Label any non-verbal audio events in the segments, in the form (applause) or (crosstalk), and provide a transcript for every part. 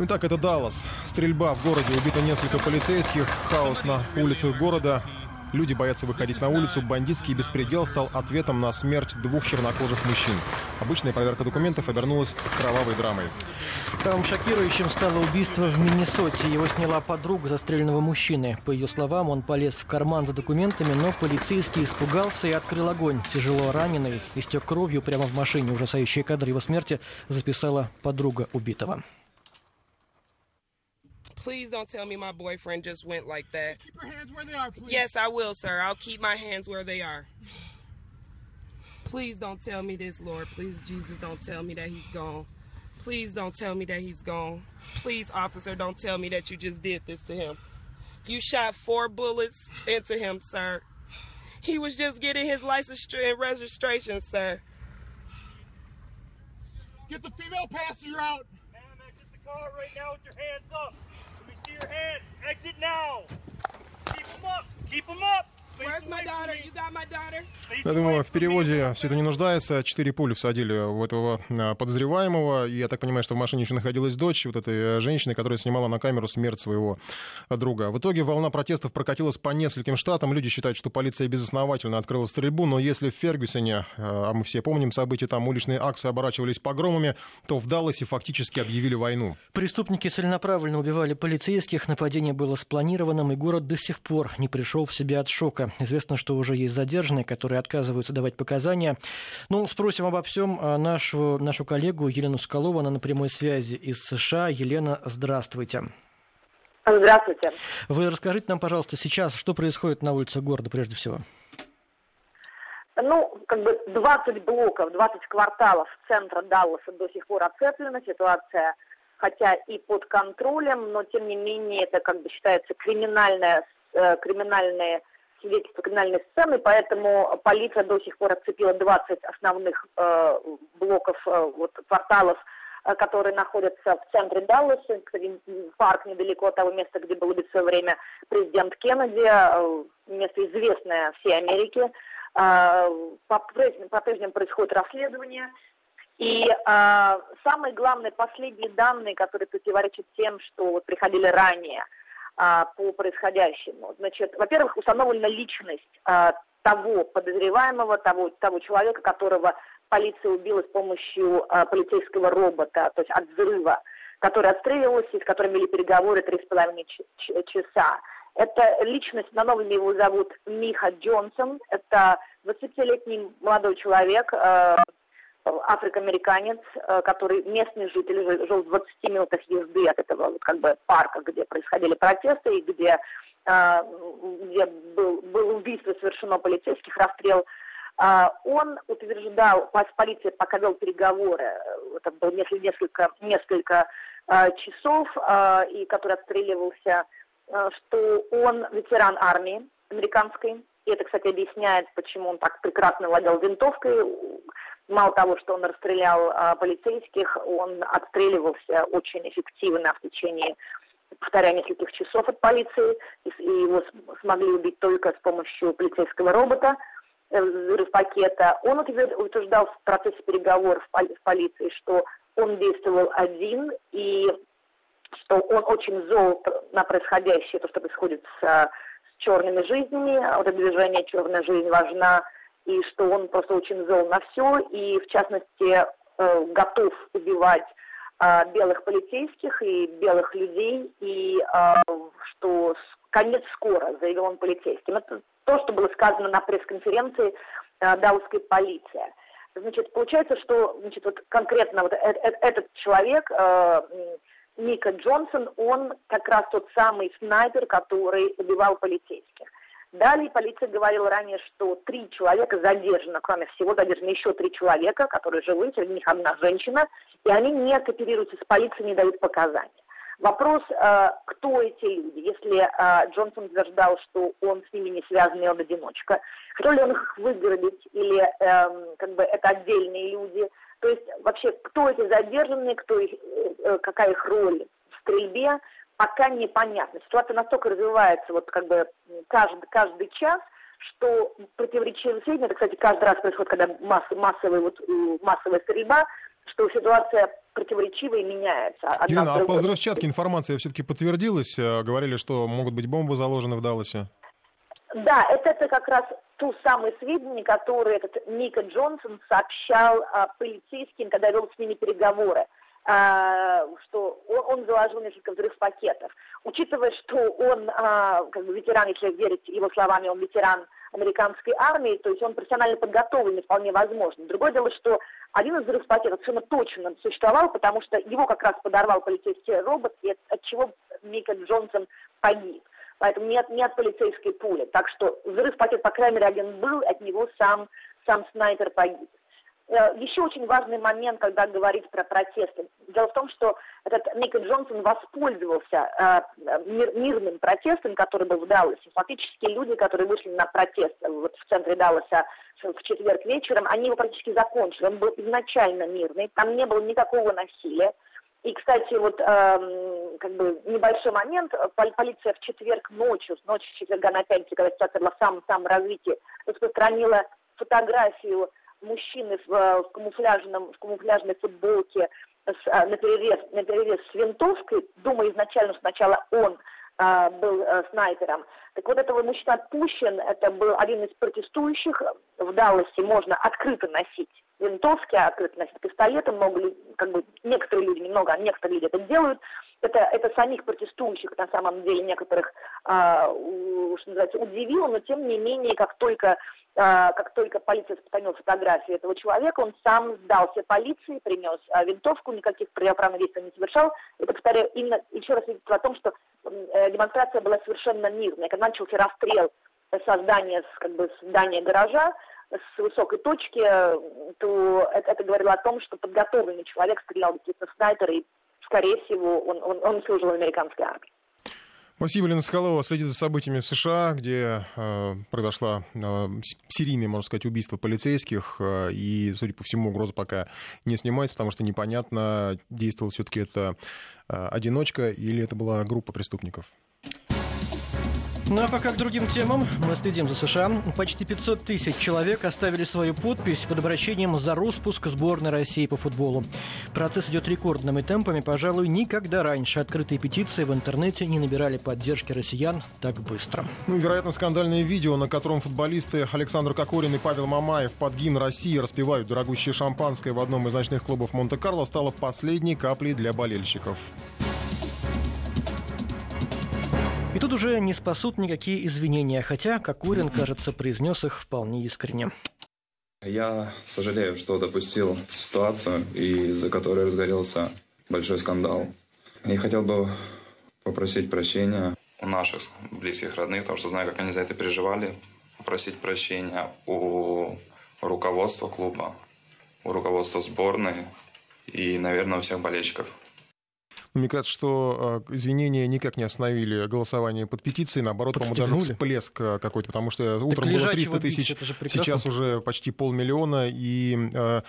Ну Итак, это Даллас. Стрельба в городе, убито несколько полицейских, хаос на улицах города. Люди боятся выходить на улицу. Бандитский беспредел стал ответом на смерть двух чернокожих мужчин. Обычная проверка документов обернулась кровавой драмой. Там шокирующим стало убийство в Миннесоте. Его сняла подруга застреленного мужчины. По ее словам, он полез в карман за документами, но полицейский испугался и открыл огонь. Тяжело раненый, истек кровью прямо в машине. Ужасающие кадры его смерти записала подруга убитого. Please don't tell me my boyfriend just went like that. Keep your hands where they are, please. Yes, I will, sir. I'll keep my hands where they are. Please don't tell me this, Lord. Please, Jesus, don't tell me that he's gone. Please don't tell me that he's gone. Please, officer, don't tell me that you just did this to him. You shot four bullets into him, sir. He was just getting his license and registration, sir. Get the female passenger out. Ma'am, exit the car right now with your hands up. Your hands. Exit now. Keep them up. Keep them up. Я думаю, в переводе все это не нуждается. Четыре пули всадили в этого а, подозреваемого. И я так понимаю, что в машине еще находилась дочь вот этой э, женщины, которая снимала на камеру смерть своего э, друга. В итоге волна протестов прокатилась по нескольким штатам. Люди считают, что полиция безосновательно открыла стрельбу. Но если в Фергюсоне, э, а мы все помним события, там уличные акции оборачивались погромами, то в Далласе фактически объявили войну. Преступники целенаправленно убивали полицейских, нападение было спланированным, и город до сих пор не пришел в себя от шока. Известно, что уже есть задержанные, которые отказываются давать показания. Ну, спросим обо всем а, нашу, нашу коллегу Елену Скалову, она на прямой связи из США. Елена, здравствуйте. Здравствуйте. Вы расскажите нам, пожалуйста, сейчас, что происходит на улице города прежде всего? Ну, как бы 20 блоков, 20 кварталов центра Далласа до сих пор оцеплена. Ситуация, хотя и под контролем, но тем не менее это как бы считается криминальная, э, криминальные свидетельства криминальной сцены, поэтому полиция до сих пор отцепила 20 основных э, блоков, э, вот, кварталов, э, которые находятся в центре Далласа, парк недалеко от того места, где был убит в свое время президент Кеннеди, э, место известное всей Америке. Э, По-прежнему по-прежнему происходит расследование. И э, самые главные последние данные, которые противоречат тем, что вот приходили ранее э, по происходящему. Значит, во-первых, установлена личность э, того подозреваемого, того, того человека, которого полиция убила с помощью э, полицейского робота, то есть от взрыва, который отстреливался и с которым вели переговоры три с половиной часа. Это личность, на новом его зовут Миха Джонсон. Это 20-летний молодой человек, э, афроамериканец, э, который местный житель, жил- в 20 минутах езды от этого вот, как бы парка, где происходили протесты и где, э, где был, было убийство совершено полицейских, расстрел. А, Он утверждал, полиция пока вел переговоры, э, это было несколько, несколько, э, часов, э, и который отстреливался, э, что он ветеран армии американской, и это, кстати, объясняет, почему он так прекрасно владел винтовкой. Мало того, что он расстрелял а, полицейских, он отстреливался очень эффективно в течение, повторяю, нескольких часов от полиции, и, и его смогли убить только с помощью полицейского робота, э, взрыв пакета. Он утвер- утверждал в процессе переговоров в поли- в полиции, что он действовал один, и что он очень зол на происходящее, то, что происходит с, а, с черными жизнями, вот это движение «Черная жизнь важна», и что он просто очень зол на все, и в частности э, готов убивать а, белых полицейских и белых людей, и а, что конец скоро, заявил он полицейским. Это то, что было сказано на пресс-конференции а, Далласской полиции. Значит, получается, что значит, вот конкретно вот э- э- этот человек, э, м, Ника Джонсон, он как раз тот самый снайпер, который убивал полицейских. Далее полиция говорила ранее, что три человека задержано, кроме всего задержаны еще три человека, которые живы, среди них одна женщина, и они не кооперируются с полицией, не дают показания. Вопрос, э, кто эти люди? Если э, Джонсон утверждал, что он с ними не связан, и он одиночка, хотел ли он их выгородить, или эм, как бы это отдельные люди? То есть вообще, кто эти задержанные, кто их, э, какая их роль в стрельбе, пока непонятно. Ситуация настолько развивается, вот как бы каждый, каждый час, что противоречивые сведения, это, кстати, каждый раз происходит, когда масс- массовая, вот, массовая стрельба, что ситуация противоречиво и меняется. одна Елена, а по взрывчатке информация все-таки подтвердилась? Э, Говорили, что могут быть бомбы заложены в Далласе. Да, это, это как раз ту самые сведения, которые этот Ника Джонсон сообщал а, полицейским, когда вел с ними переговоры, что он, он заложил несколько взрыв-пакетов. Учитывая, что он, а, как бы ветеран, если верить его словами, он ветеран американской армии, то есть он профессионально подготовленный, вполне возможно. Другое дело, что один из взрыв-пакетов совершенно точно существовал, потому что его как раз подорвал полицейский робот, и от, от чего Ника Джонсон погиб. Поэтому нет, нет полицейской пули. Так что взрыв-пакет, по крайней мере, один был, от него сам, сам снайпер погиб. Э, Еще очень важный момент, когда говорить про протесты. Дело в том, что этот Ника Джонсон воспользовался э, мир- мирным протестом, который был в Далласе. Фактически люди, которые вышли на протест э, вот в центре Далласа в четверг вечером, они его практически закончили. Он был изначально мирный, там не было никакого насилия. И, кстати, вот эм, как бы небольшой момент. Пол- Полиция в четверг ночью, с ночи четверга на пятницу, когда ситуация была в самом-самом развитии, распространила фотографию мужчины в, э, в камуфляжном, в камуфляжной футболке с, э, на, перерез, на перерез с винтовкой, думая изначально, сначала он э, был э, снайпером. Так вот, этого мужчина отпущен, это был один из протестующих. В Далласе можно открыто носить винтовки, открыто носить пистолеты. Много, как бы, некоторые люди, немного, а некоторые люди это делают. Это, это самих протестующих, на самом деле, некоторых, а, что называется, удивило, но тем не менее, как только а, как только полиция распространила фотографию этого человека, он сам сдался полиции, принес а, винтовку, никаких противоправных действий не совершал. Это, повторяю, именно еще раз свидетельствует о том, что э, демонстрация была совершенно мирная. Когда начался расстрел со здания, с, как бы, здания гаража, с высокой точки, то это, это говорило о том, что подготовленный человек стрелял действительно снайпер, и, скорее всего, он, он, он служил в американской армии. Спасибо, Елена Соколова. Следит за событиями в США, где э, произошло э, серийное, можно сказать, убийство полицейских. э, и, судя по всему, угроза пока не снимается, потому что непонятно, действовал все-таки это э, одиночка или это была группа преступников. Ну а пока к другим темам. Мы следим за США. Почти 500 тысяч человек оставили свою подпись под обращением за распуск сборной России по футболу. Процесс идет рекордными темпами. Пожалуй, никогда раньше открытые петиции в интернете не набирали поддержки россиян так быстро. Ну, вероятно, скандальное видео, на котором футболисты Александр Кокорин и Павел Мамаев под гимн России распивают дорогущее шампанское в одном из ночных клубов Монте-Карло, стало последней каплей для болельщиков. И тут уже не спасут никакие извинения, хотя Кокурин, кажется, произнес их вполне искренне. Я сожалею, что допустил ситуацию, из-за которой разгорелся большой скандал. И хотел бы попросить прощения у наших близких родных, потому что знаю, как они за это переживали. Попросить прощения у руководства клуба, у руководства сборной и, наверное, у всех болельщиков. Мне кажется, что э, извинения никак не остановили голосование под петицией, наоборот, по-моему, даже всплеск э, какой-то, потому что утром было лежачего 300 бить, тысяч, сейчас уже почти полмиллиона, и э,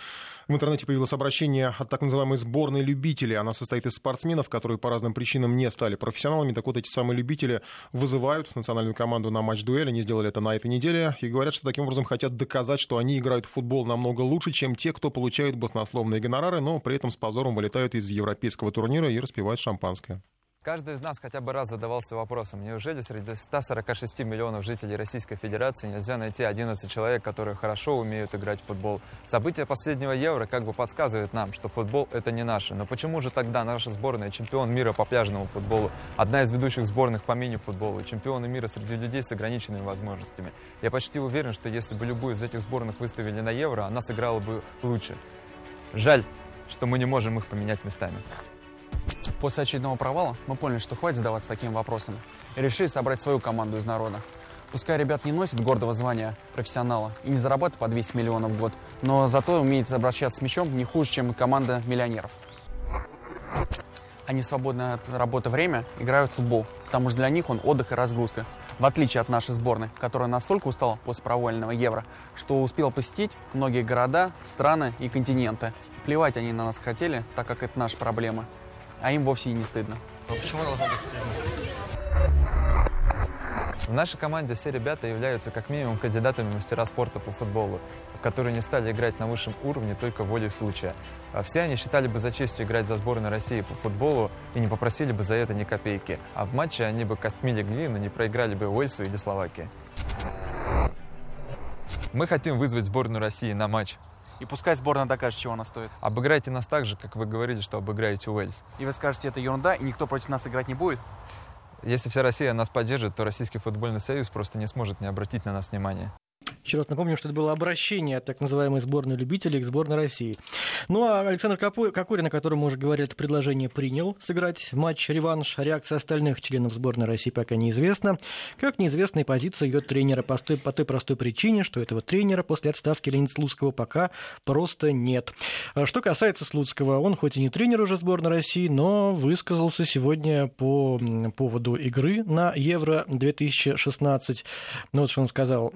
в интернете появилось обращение от так называемой сборной любителей. Она состоит из спортсменов, которые по разным причинам не стали профессионалами. Так вот, эти самые любители вызывают национальную команду на матч-дуэль. Они сделали это на этой неделе и говорят, что таким образом хотят доказать, что они играют в футбол намного лучше, чем те, кто получают баснословные гонорары, но при этом с позором вылетают из европейского турнира и распивают шампанское. Каждый из нас хотя бы раз задавался вопросом, неужели среди 146 миллионов жителей Российской Федерации нельзя найти 11 человек, которые хорошо умеют играть в футбол? События последнего Евро как бы подсказывают нам, что футбол это не наше. Но почему же тогда наша сборная чемпион мира по пляжному футболу, одна из ведущих сборных по мини-футболу, чемпионы мира среди людей с ограниченными возможностями? Я почти уверен, что если бы любую из этих сборных выставили на Евро, она сыграла бы лучше. Жаль, что мы не можем их поменять местами. После очередного провала мы поняли, что хватит задаваться такими вопросами. И решили собрать свою команду из народа. Пускай ребят не носят гордого звания профессионала и не зарабатывают по 200 миллионов в год, но зато умеют обращаться с мячом не хуже, чем команда миллионеров. Они свободное от работы время играют в футбол, потому что для них он отдых и разгрузка. В отличие от нашей сборной, которая настолько устала после провального Евро, что успела посетить многие города, страны и континенты. Плевать они на нас хотели, так как это наша проблема. А им вовсе и не стыдно. почему должно быть стыдно? В нашей команде все ребята являются как минимум кандидатами мастера спорта по футболу, которые не стали играть на высшем уровне только волей случая. А все они считали бы за честью играть за сборную России по футболу и не попросили бы за это ни копейки. А в матче они бы костьми легли, но не проиграли бы Уэльсу или Словакии. Мы хотим вызвать сборную России на матч. И пускай сборная докажет, чего она стоит. Обыграйте нас так же, как вы говорили, что обыграете Уэльс. И вы скажете, это ерунда, и никто против нас играть не будет? Если вся Россия нас поддержит, то Российский футбольный союз просто не сможет не обратить на нас внимания. Еще раз напомню, что это было обращение от так называемой сборной любителей к сборной России. Ну а Александр Кокорин, о котором мы уже говорили, это предложение принял сыграть матч-реванш. Реакция остальных членов сборной России пока неизвестна. Как неизвестна и позиция ее тренера по той, по той простой причине, что этого тренера после отставки Леонида Слуцкого пока просто нет. А что касается Слуцкого, он хоть и не тренер уже сборной России, но высказался сегодня по поводу игры на Евро-2016. Ну вот что он сказал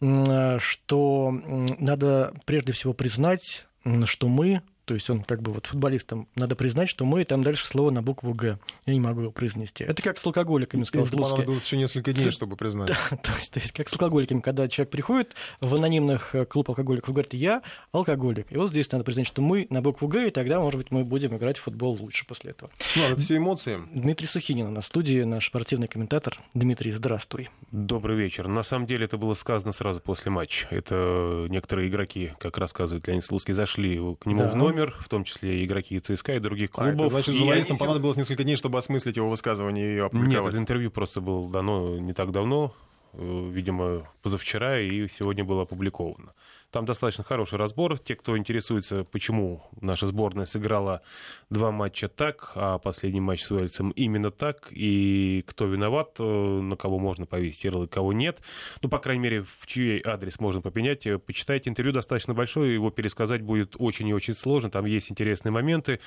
что надо прежде всего признать, что мы то есть он как бы вот футболистам надо признать, что мы там дальше слово на букву Г. Я не могу его произнести. Это как с алкоголиками, сказал Это понадобилось еще несколько дней, чтобы признать. (laughs) Да, то есть, то есть как с алкоголиками, когда человек приходит в анонимных э, клуб алкоголиков и говорит, я алкоголик. И вот здесь надо признать, что мы на букву Г, и тогда, может быть, мы будем играть в футбол лучше после этого. Ну, это все эмоции. Дмитрий Сухинин на студии, наш спортивный комментатор. Дмитрий, здравствуй. Добрый вечер. На самом деле это было сказано сразу после матча. Это некоторые игроки, как рассказывает Леонид Слуцкий, зашли к нему Да. в номер, в том числе и игроки ЦСКА и других А, клубов. значит, И журналистам они понадобилось несколько дней, чтобы осмыслить его высказывание и Нет, опубликовать. это интервью просто было дано не так давно, э, видимо, позавчера, и сегодня было опубликовано. Там достаточно хороший разбор. Те, кто интересуется, почему наша сборная сыграла два матча так, а последний матч с Уэльсом именно так, и кто виноват, э, на кого можно повесить ярлык, кого нет. Ну, по крайней мере, в чей адрес можно попенять. Э, Почитайте интервью, достаточно большое, его пересказать будет очень и очень сложно. Там есть интересные моменты,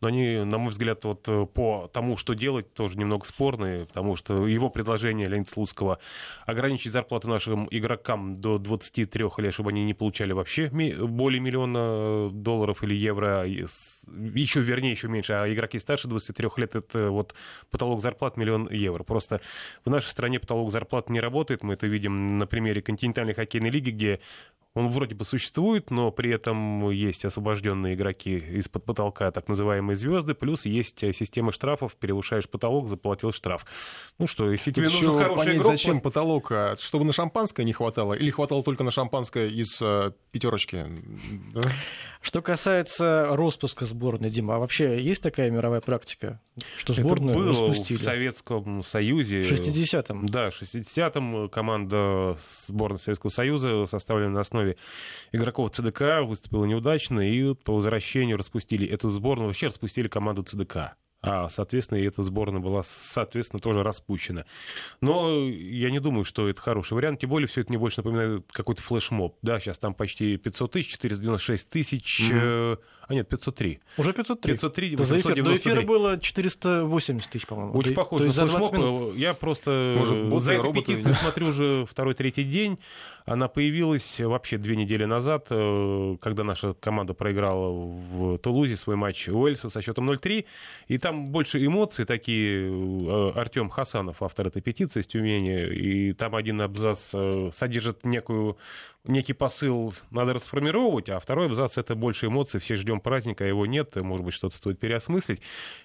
но они, на мой взгляд, вот э, по тому, что делать, тоже немного спорные, потому что его предложение Леонида Слуцкого ограничить зарплату нашим игрокам до 23 лет, чтобы они не получали вообще более миллиона долларов или евро, с- еще вернее, еще меньше, а игроки старше 23 лет, это вот потолок зарплат миллион евро. Просто в нашей стране потолок зарплат не работает, мы это видим на примере континентальной хоккейной лиги, где он вроде бы существует, но при этом есть освобожденные игроки из-под потолка, так называемые звезды, плюс есть э, система штрафов, превышаешь потолок, заплатил штраф. Ну что, если тебе нужен хороший понять, игрок, зачем потолок, а чтобы на шампанское не хватало, или хватало только на шампанское из э, пятерочки. Да? Что касается распуска сборной, Дима, а вообще есть такая мировая практика, что Это сборную было распустили? в Советском Союзе. В 60-м. Да, в 60-м команда сборной Советского Союза, составленная на основе игроков ЦДК, выступила неудачно, и по возвращению распустили эту сборную, вообще распустили команду ЦДК. А, соответственно, и эта сборная была, соответственно, тоже распущена. Но я не думаю, что это хороший вариант. Тем более, все это мне больше напоминает какой-то флешмоб. Да, сейчас там почти 500 тысяч, 496 тысяч. э, А нет, 503. Уже 503. 503, Да за эфир- До 893. эфира было 480 тысяч, по-моему. Очень похоже на есть за 20 флешмоб. минут. Я просто Может, э, за этой петицией смотрю уже второй-третий день. Она появилась вообще две недели назад, э, когда наша команда проиграла в Тулузе свой матч Уэльсу со счетом 0-3. И там больше эмоций такие. Э, Артем Хасанов, автор этой петиции из Тюмени. И там один абзац э, содержит некую некий посыл надо расформировать, а второй абзац это больше эмоций, все ждем праздника, а его нет, может быть, что-то стоит переосмыслить.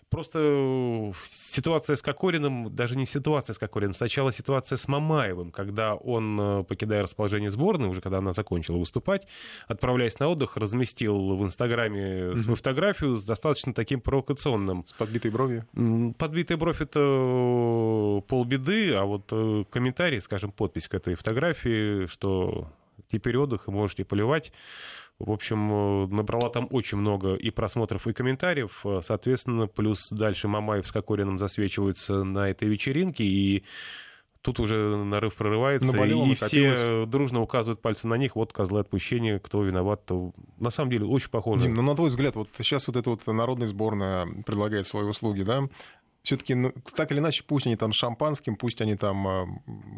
Просто э, ситуация с Кокориным, даже не ситуация с Кокориным, сначала ситуация с Мамаевым, когда он, э, покидая расположение сборной, уже когда она закончила выступать, отправляясь на отдых, разместил в Инстаграме свою фотографию с достаточно таким провокационным С подбитой бровью. Подбитая бровь это э, полбеды, а вот комментарий, скажем, подпись к этой фотографии, что теперь отдых, и можете поливать. В общем, э, набрала там очень много и просмотров, и комментариев. Э, Соответственно, плюс дальше Мамаев с Кокориным засвечиваются на этой вечеринке, и тут уже нарыв прорывается, Наболело, и все дружно указывают пальцем на них, вот козлы отпущения, кто виноват. То... На самом деле, очень похоже. Дим, ну на твой взгляд, вот сейчас вот эта вот народная сборная предлагает свои услуги, да? Все-таки, ну, так или иначе, пусть они там шампанским, пусть они там э,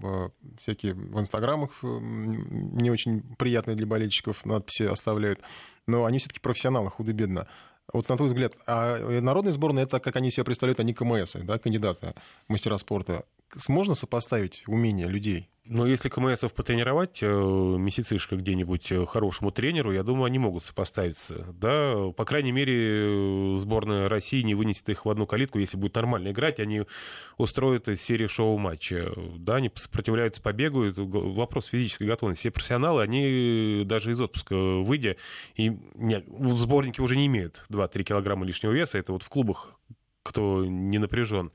э, всякие в инстаграмах э, не очень приятные для болельщиков надписи оставляют, но они все-таки профессионалы, худо-бедно. Вот на твой взгляд, а народная сборная это как они себя представляют, они КМС, да, кандидаты, мастера спорта. Можно сопоставить умения людей? Но если КМСов потренировать э, месяцишко где-нибудь э, хорошему тренеру, я думаю, они могут сопоставиться. Да, по крайней мере, сборная России не вынесет их в одну калитку, если будет нормально играть, они устроят серию шоу-матча. Да, они сопротивляются побегу, это вопрос физической готовности. Все профессионалы, они даже из отпуска выйдя, и нет, в сборнике уже не имеют 2-3 килограмма лишнего веса, это вот в клубах кто не напряжен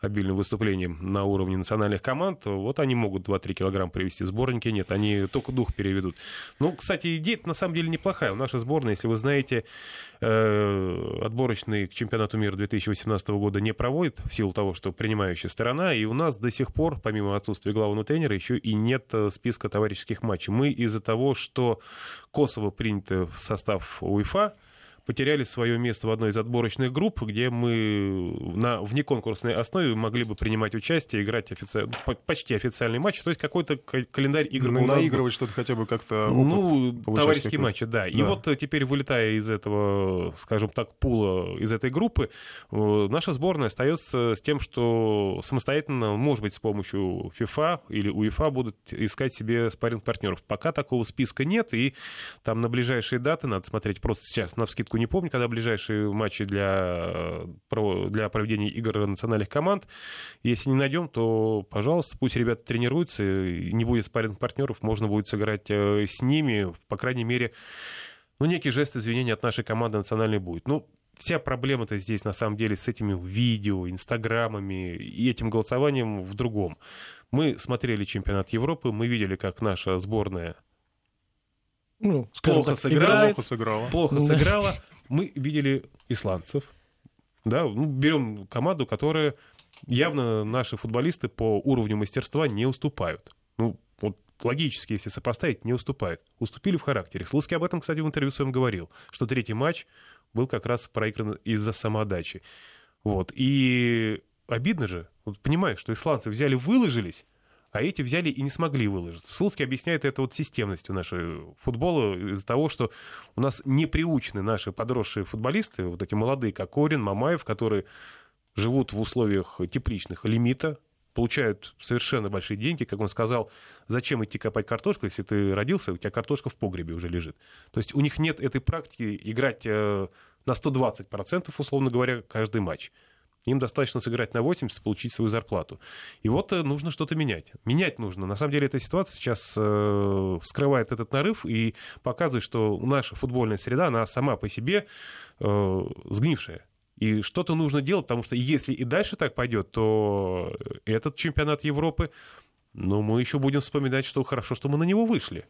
обильным выступлением на уровне национальных команд, вот они могут 2-3 килограмма привести. Сборники нет, они только дух переведут. Ну, кстати, идея на самом деле неплохая. Наша сборная, если вы знаете, э, отборочный к чемпионату мира 2018 года не проводит в силу того, что принимающая сторона, и у нас до сих пор, помимо отсутствия главного тренера, еще и нет э, списка товарищеских матчей. Мы из-за того, что Косово принято в состав УЕФА, потеряли свое место в одной из отборочных групп, где мы на внеконкурсной основе могли бы принимать участие, играть офици... почти официальный матч, то есть какой-то календарь игр. Ну, наигрывать что-то хотя бы как-то Ну, товарищеские матчи, да. да. И вот э, теперь, вылетая из этого, скажем так, пула, из этой группы, э, наша сборная остается с тем, что самостоятельно, может быть, с помощью FIFA или УЕФА будут искать себе спарринг партнеров. Пока такого списка нет, и там на ближайшие даты надо смотреть просто сейчас на скидку не помню, когда ближайшие матчи для, для проведения игр национальных команд. Если не найдем, то, пожалуйста, пусть ребята тренируются, не будет спарринг партнеров, можно будет сыграть э, с ними, по крайней мере, ну, некий жест извинения от нашей команды национальной будет. Ну, вся проблема-то здесь, на самом деле, с этими видео, инстаграмами и этим голосованием в другом. Мы смотрели чемпионат Европы, мы видели, как наша сборная ну, плохо, так, сыграла, плохо сыграла. Плохо да. сыграла. Мы видели исландцев. Да, ну, берем команду, которая явно наши футболисты по уровню мастерства не уступают. Ну, вот логически, если сопоставить, не уступают. Уступили в характере. Слуцкий об этом, кстати, в интервью своем говорил, что третий матч был как раз проигран из-за самоотдачи. Вот. И обидно же, вот понимаешь, что исландцы взяли, выложились, а эти взяли и не смогли выложиться. Слуцкий объясняет это вот системностью нашего футбола из-за того, что у нас не приучены наши подросшие футболисты, вот эти молодые, как Корин, Мамаев, которые живут в условиях тепличных лимита, получают совершенно большие деньги, как он сказал, зачем идти копать картошку, если ты родился, у тебя картошка в погребе уже лежит. То есть у них нет этой практики играть э, на 120%, условно говоря, каждый матч. Им достаточно сыграть на 80, получить свою зарплату. И вот э, нужно что-то менять. Менять нужно. На самом деле эта ситуация сейчас э, вскрывает этот нарыв и показывает, что наша футбольная среда, она сама по себе э, сгнившая. И что-то нужно делать, потому что если и дальше так пойдет, то этот чемпионат Европы, ну, мы еще будем вспоминать, что хорошо, что мы на него вышли.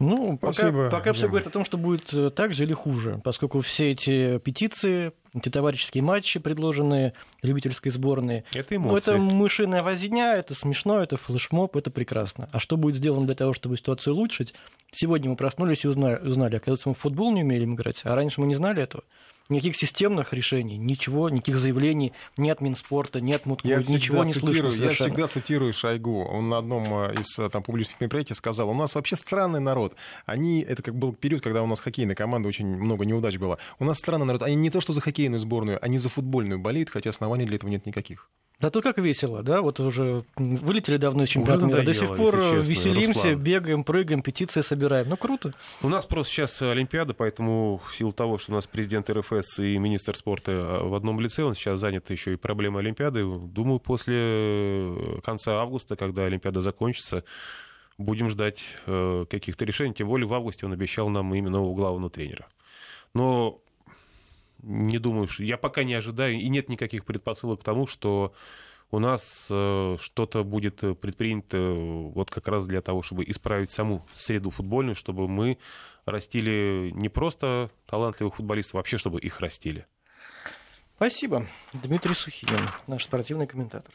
Ну, Спасибо. пока, пока все говорит о том, что будет э, так же или хуже, поскольку все эти петиции, эти товарищеские матчи, предложенные любительской сборной, это эмоции. Ну, это мышиная возня, это смешно, это флешмоб, это прекрасно. А что будет сделано для того, чтобы ситуацию улучшить? Сегодня мы проснулись и узнали, узнали оказывается, мы в футбол не умели играть, а раньше мы не знали этого. Никаких системных решений, ничего, никаких заявлений ни от Минспорта, ни от Мутко, ничего не цитирую, слышно Я всегда цитирую Шойгу. Он на одном э, из э, там, публичных мероприятий сказал, у нас вообще странный народ. Они, это как был период, когда у нас хоккейная команда, очень много неудач было. У нас странный народ. Они не то, что за хоккейную сборную, они за футбольную болеют, хотя оснований для этого нет никаких. Да то как весело, да, вот уже вылетели давно из чемпионата мира, до сих пор честно, веселимся, Руслан. бегаем, прыгаем, петиции собираем, ну круто. У нас просто сейчас Олимпиада, поэтому в силу того, что у нас президент РФС и министр спорта а, в одном лице, он сейчас занят еще и проблемой Олимпиады, думаю, после конца августа, когда Олимпиада закончится, будем ждать э, каких-то решений, тем более в августе он обещал нам именно нового главного тренера. Но не думаю, что... Я пока не ожидаю, и нет никаких предпосылок к тому, что у нас э, что-то будет предпринято вот как раз для того, чтобы исправить саму среду футбольную, чтобы мы растили не просто талантливых футболистов, вообще чтобы их растили. Спасибо. Дмитрий Сухинин, наш спортивный комментатор.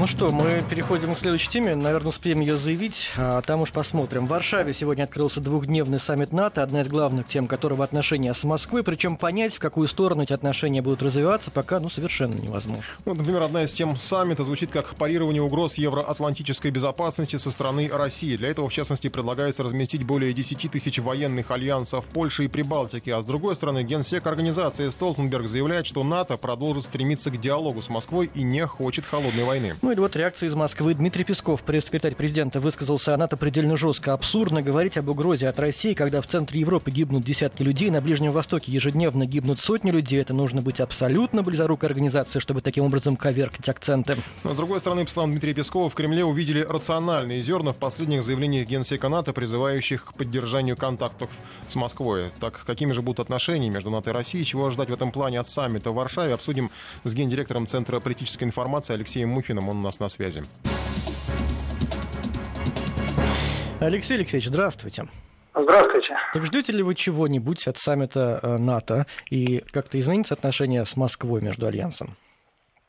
Ну что, мы переходим к следующей теме. Наверное, успеем ее заявить, а там уж посмотрим. В Варшаве сегодня открылся двухдневный саммит НАТО, одна из главных тем которого отношения с Москвой. Причем понять, в какую сторону эти отношения будут развиваться, пока ну, совершенно невозможно. Вот, например, одна из тем саммита звучит как парирование угроз евроатлантической безопасности со стороны России. Для этого, в частности, предлагается разместить более 10 тысяч военных альянсов в Польше и Прибалтике. А с другой стороны, генсек организации Столтенберг заявляет, что НАТО продолжит стремиться к диалогу с Москвой и не хочет холодной войны. Ну и вот реакция из Москвы. Дмитрий Песков, пресс-секретарь президента, высказался о НАТО предельно жестко. Абсурдно говорить об угрозе от России, когда в центре Европы гибнут десятки людей, на Ближнем Востоке ежедневно гибнут сотни людей. Это нужно быть абсолютно близорукой организации, чтобы таким образом коверкать акценты. Но, с другой стороны, по словам Дмитрия Пескова, в Кремле увидели рациональные зерна в последних заявлениях генсека НАТО, призывающих к поддержанию контактов с Москвой. Так, какими же будут отношения между НАТО и Россией? Чего ждать в этом плане от саммита в Варшаве? Обсудим с гендиректором Центра политической информации Алексеем Мухиным. Он у нас на связи. Алексей Алексеевич, здравствуйте. Здравствуйте. Так ждете ли вы чего-нибудь от саммита э, НАТО и как-то изменится отношения с Москвой между альянсом?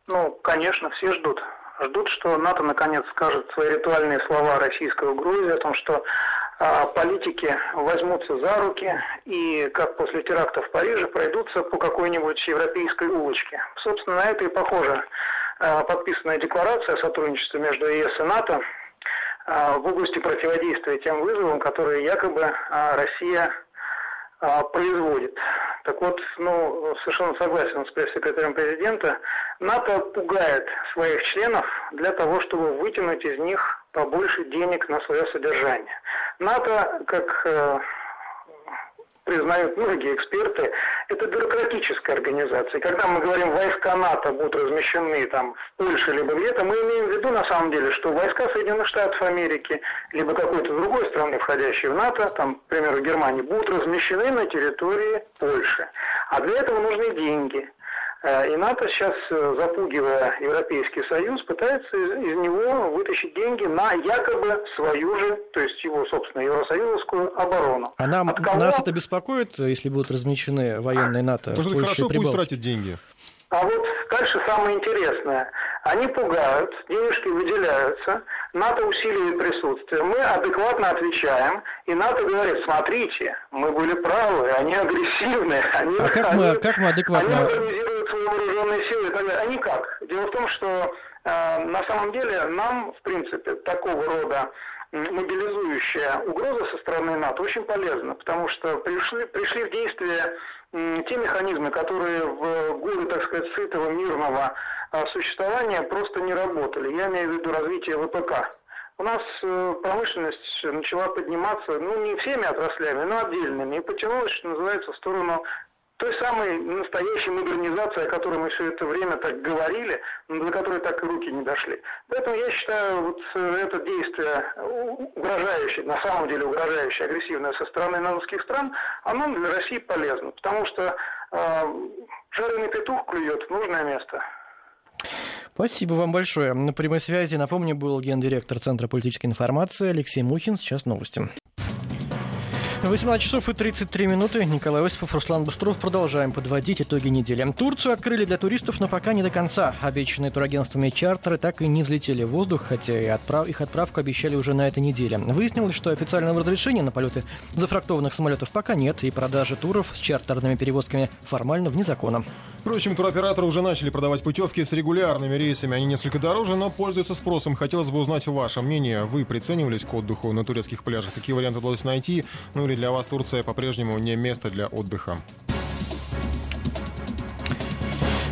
Ну, конечно, все ждут. Ждут, что НАТО наконец скажет свои ритуальные слова российской угрозе о том, что а, политики возьмутся за руки и, как после теракта в Париже, пройдутся по какой-нибудь европейской улочке. Собственно, на это и похожа а, подписанная декларация о сотрудничестве между ЕС и НАТО а, в области противодействия тем вызовам, которые якобы а, Россия а, производит. Так вот, ну, совершенно согласен с пресс-секретарем президента, НАТО пугает своих членов для того, чтобы вытянуть из них побольше денег на свое содержание. НАТО, как э, признают многие эксперты, это бюрократическая организация. Когда мы говорим, войска НАТО будут размещены там в Польше либо где-то, мы имеем в виду на самом деле, что войска Соединенных Штатов Америки, либо какой-то другой страны, входящей в НАТО, там, к примеру, Германии, будут размещены на территории Польши. А для этого нужны деньги. Э, и НАТО сейчас, э, запугивая Европейский Союз, пытается из него вытащить деньги на якобы свою же, то есть его, собственно, евросоюзовскую оборону. А нам, кого... нас это беспокоит, если будут размещены военные НАТО? Потому что хорошо пусть тратят деньги. А вот дальше самое интересное. Они пугают, денежки выделяются, НАТО усиливает присутствие, мы адекватно отвечаем, и НАТО говорит, смотрите, мы были правы, они агрессивные, (laughs) они, а как, они, мы, как мы адекватно... они вооруженные силы и так далее. Они как? Дело в том, что э, на самом деле нам, в принципе, такого рода мобилизующая угроза со стороны НАТО очень полезна, потому что пришли, пришли в действие те механизмы, которые в годы, так сказать, сытого, мирного а, существования просто не работали. Я имею в виду развитие ВПК. У нас э, промышленность начала подниматься, ну, не всеми отраслями, но отдельными, и потянулась, что называется, в сторону той самой настоящей модернизации, о которой мы все это время так говорили, но до которой так и руки не дошли. Поэтому я считаю, вот э, это действие угрожающее, на самом деле угрожающее, агрессивное со стороны натовских стран, оно для России полезно, потому что э, жареный петух клюет в нужное место. Спасибо вам большое. На прямой связи, напомню, был гендиректор Центра политической информации Алексей Мухин. Сейчас новости. 18 часов и 33 минуты. Николай Осипов, Руслан Быстров. Продолжаем подводить итоги недели. Турцию открыли для туристов, но пока не до конца. Обещанные турагентствами чартеры так и не взлетели в воздух, хотя и отправ... их отправку обещали уже на этой неделе. Выяснилось, что официального разрешения на полеты зафрактованных самолетов пока нет, и продажи туров с чартерными перевозками формально вне закона. Впрочем, туроператоры уже начали продавать путевки с регулярными рейсами. Они несколько дороже, но пользуются спросом. Хотелось бы узнать ваше мнение. Вы приценивались к отдыху на турецких пляжах? Какие варианты удалось найти? Ну или для вас Турция по-прежнему не место для отдыха?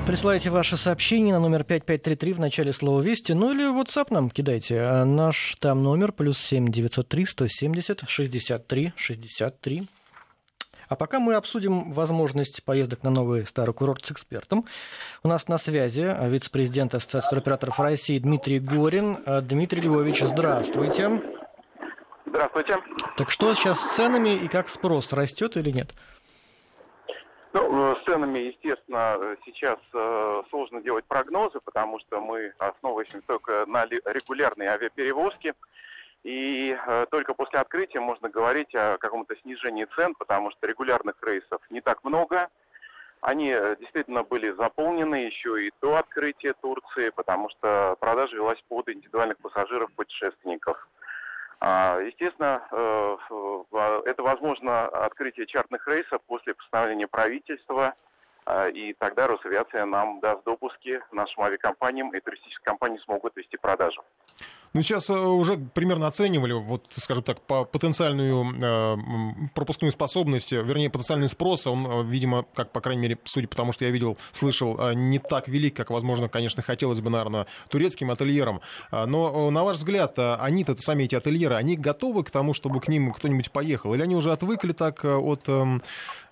Присылайте ваши сообщения на номер 5533 в начале слова «Вести», ну или WhatsApp нам кидайте. Наш там номер плюс 7 903 170 63 63. А пока мы обсудим возможность поездок на новый старый курорт с экспертом. У нас на связи вице-президент Ассоциации туроператоров России Дмитрий Горин. Дмитрий Львович, здравствуйте. Здравствуйте. Так что сейчас с ценами и как спрос растет или нет? Ну, с ценами, естественно, сейчас э, сложно делать прогнозы, потому что мы основываемся только на регулярной авиаперевозке. И э, только после открытия можно говорить о каком-то снижении цен, потому что регулярных рейсов не так много. Они действительно были заполнены еще и до открытия Турции, потому что продажа велась под индивидуальных пассажиров-путешественников. А, естественно, это возможно открытие чартных рейсов после постановления правительства – а, и тогда Росавиация нам даст допуски нашим авиакомпаниям, и туристические компании смогут вести продажу. Ну, сейчас э, уже примерно оценивали, вот, скажем так, по потенциальную э, пропускную способность, вернее, потенциальный спрос, он, э, видимо, как, по крайней мере, судя по тому, что я видел, слышал, э, не так велик, как, возможно, конечно, хотелось бы, наверное, турецким ательерам. А, но, на ваш взгляд, они-то, сами эти ательеры, они готовы к тому, чтобы к ним кто-нибудь поехал? Или они уже отвыкли так от, эм,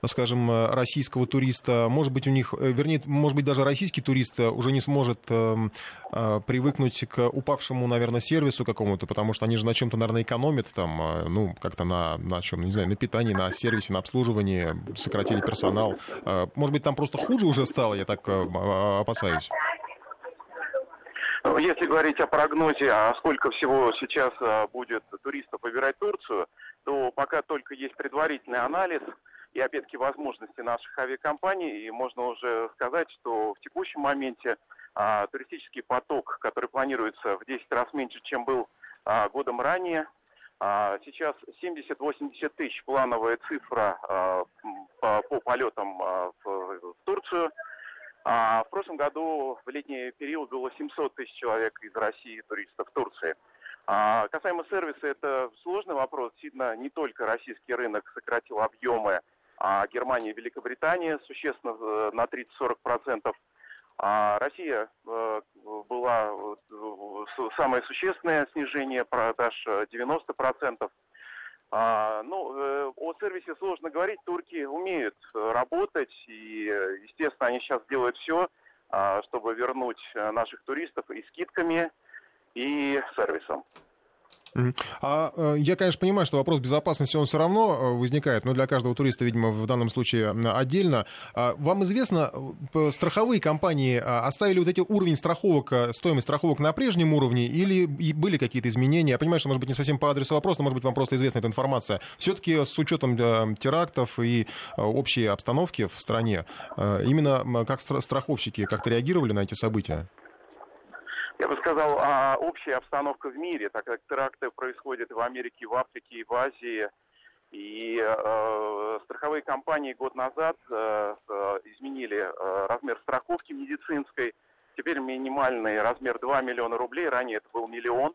скажем, российского туриста? Может быть, у них, вернее, может быть, даже российский турист уже не сможет эм, привыкнуть к упавшему, наверное, сервису какому-то, потому что они же на чем-то, наверное, экономят, там, а, ну, как-то на, на чем, не знаю, на питании, на сервисе, на обслуживании, сократили персонал. А, может быть, там просто хуже уже стало, я так а, опасаюсь. Ну, если говорить о прогнозе, а сколько всего сейчас будет туристов выбирать Турцию, то пока только есть предварительный анализ и, опять-таки, возможности наших авиакомпаний, и можно уже сказать, что в текущем моменте а, туристический поток, который планируется в 10 раз меньше, чем был а, годом ранее. А, сейчас 70-80 тысяч плановая цифра а, по, по полетам а, в, в Турцию. А в прошлом году в летний период было 700 тысяч человек из России туристов в Турции. А, касаемо сервиса, это сложный вопрос. Видно, не только российский рынок сократил объемы, а Германия и Великобритания существенно э, на 30-40% а Россия э, была э, самое существенное снижение продаж 90%. Э, а, ну, о сервисе сложно говорить. Турки умеют работать, и, естественно, они сейчас делают все, а, чтобы вернуть наших туристов и скидками, и сервисом. А э, я, конечно, понимаю, что вопрос безопасности, он все равно э, возникает, но для каждого туриста, видимо, в данном случае отдельно. А вам известно, э, страховые компании оставили вот эти уровень страховок, стоимость страховок на прежнем уровне или были какие-то изменения? Я понимаю, что, может быть, не совсем по адресу вопроса, но, может быть, вам просто известна эта информация. Все-таки с учетом терактов и общей обстановки в стране, именно как страховщики как-то реагировали на эти события? Я бы сказал, а, общая обстановка в мире, так как теракты происходят в Америке, в Африке, и в Азии. И э, страховые компании год назад э, э, изменили э, размер страховки медицинской. Теперь минимальный размер 2 миллиона рублей, ранее это был миллион.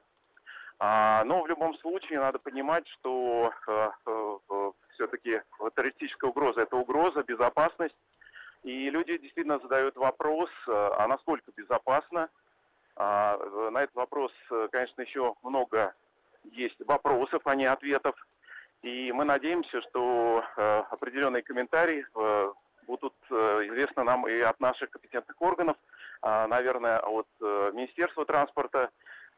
А, но в любом случае надо понимать, что э, э, все-таки террористическая угроза – это угроза, безопасность. И люди действительно задают вопрос, э, а насколько безопасно – на этот вопрос, э, конечно, еще много есть вопросов, а не ответов. И мы надеемся, что э, определенные комментарии э, будут известны нам и от наших компетентных органов, а, наверное, от Министерства транспорта,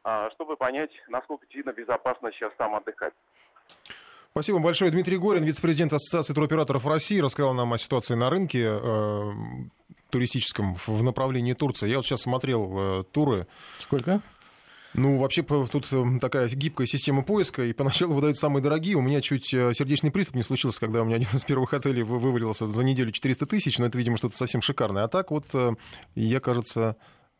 а, чтобы понять, насколько действительно безопасно сейчас там отдыхать. Спасибо большое. Дмитрий Горин, вице-президент Ассоциации туроператоров России, рассказал нам о ситуации на рынке туристическом в направлении Турции. Я вот сейчас смотрел э, туры. Сколько? Ну, вообще, тут э, такая гибкая система поиска, и поначалу выдают самые дорогие. У меня чуть э, сердечный приступ не случился, когда у меня один из первых отелей вывалился за неделю 400 тысяч, но это, видимо, что-то совсем шикарное. А так вот, э, я, кажется,